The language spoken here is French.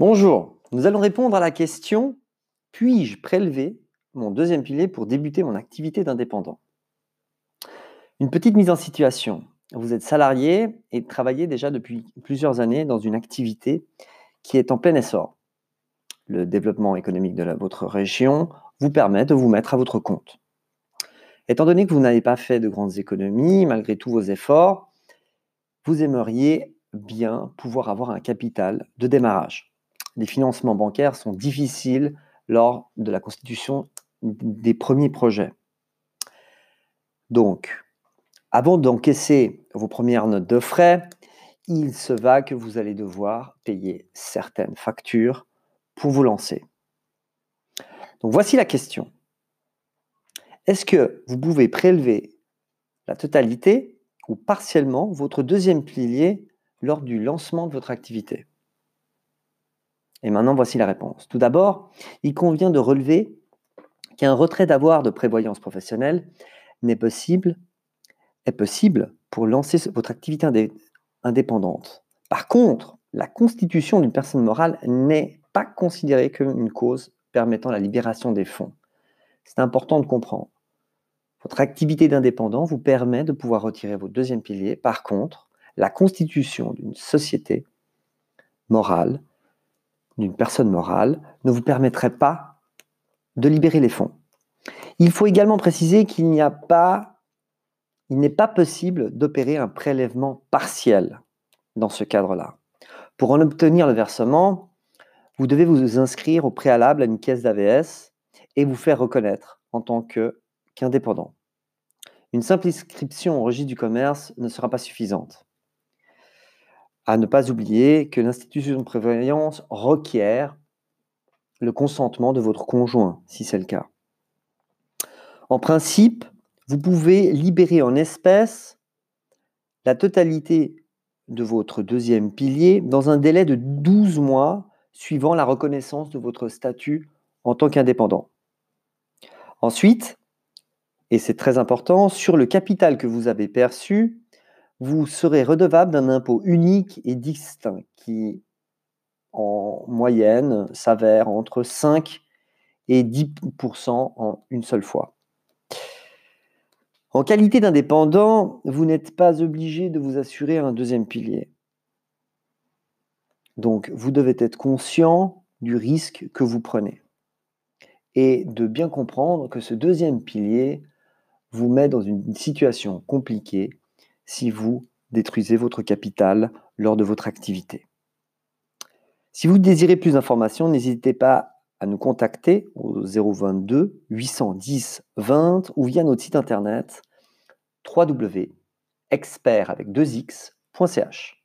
Bonjour, nous allons répondre à la question puis-je prélever mon deuxième pilier pour débuter mon activité d'indépendant? Une petite mise en situation. Vous êtes salarié et travaillez déjà depuis plusieurs années dans une activité qui est en plein essor. Le développement économique de votre région vous permet de vous mettre à votre compte. Étant donné que vous n'avez pas fait de grandes économies, malgré tous vos efforts, vous aimeriez bien pouvoir avoir un capital de démarrage. Les financements bancaires sont difficiles lors de la constitution des premiers projets. Donc, avant d'encaisser vos premières notes de frais, il se va que vous allez devoir payer certaines factures pour vous lancer. Donc voici la question. Est-ce que vous pouvez prélever la totalité ou partiellement votre deuxième pilier lors du lancement de votre activité? Et maintenant, voici la réponse. Tout d'abord, il convient de relever qu'un retrait d'avoir de prévoyance professionnelle est possible pour lancer votre activité indépendante. Par contre, la constitution d'une personne morale n'est pas considérée comme une cause permettant la libération des fonds. C'est important de comprendre. Votre activité d'indépendant vous permet de pouvoir retirer votre deuxième pilier. Par contre, la constitution d'une société morale, d'une personne morale, ne vous permettrait pas de libérer les fonds. Il faut également préciser qu'il n'y a pas, il n'est pas possible d'opérer un prélèvement partiel dans ce cadre-là. Pour en obtenir le versement, vous devez vous inscrire au préalable à une caisse d'AVS et vous faire reconnaître en tant qu'indépendant. Une simple inscription au registre du commerce ne sera pas suffisante. À ne pas oublier que l'institution de prévoyance requiert le consentement de votre conjoint, si c'est le cas. En principe, vous pouvez libérer en espèces la totalité de votre deuxième pilier dans un délai de 12 mois suivant la reconnaissance de votre statut en tant qu'indépendant. Ensuite, et c'est très important, sur le capital que vous avez perçu, vous serez redevable d'un impôt unique et distinct qui, en moyenne, s'avère entre 5 et 10% en une seule fois. En qualité d'indépendant, vous n'êtes pas obligé de vous assurer un deuxième pilier. Donc, vous devez être conscient du risque que vous prenez et de bien comprendre que ce deuxième pilier vous met dans une situation compliquée si vous détruisez votre capital lors de votre activité. Si vous désirez plus d'informations, n'hésitez pas à nous contacter au 022 810 20 ou via notre site internet www.expert avec 2x.ch.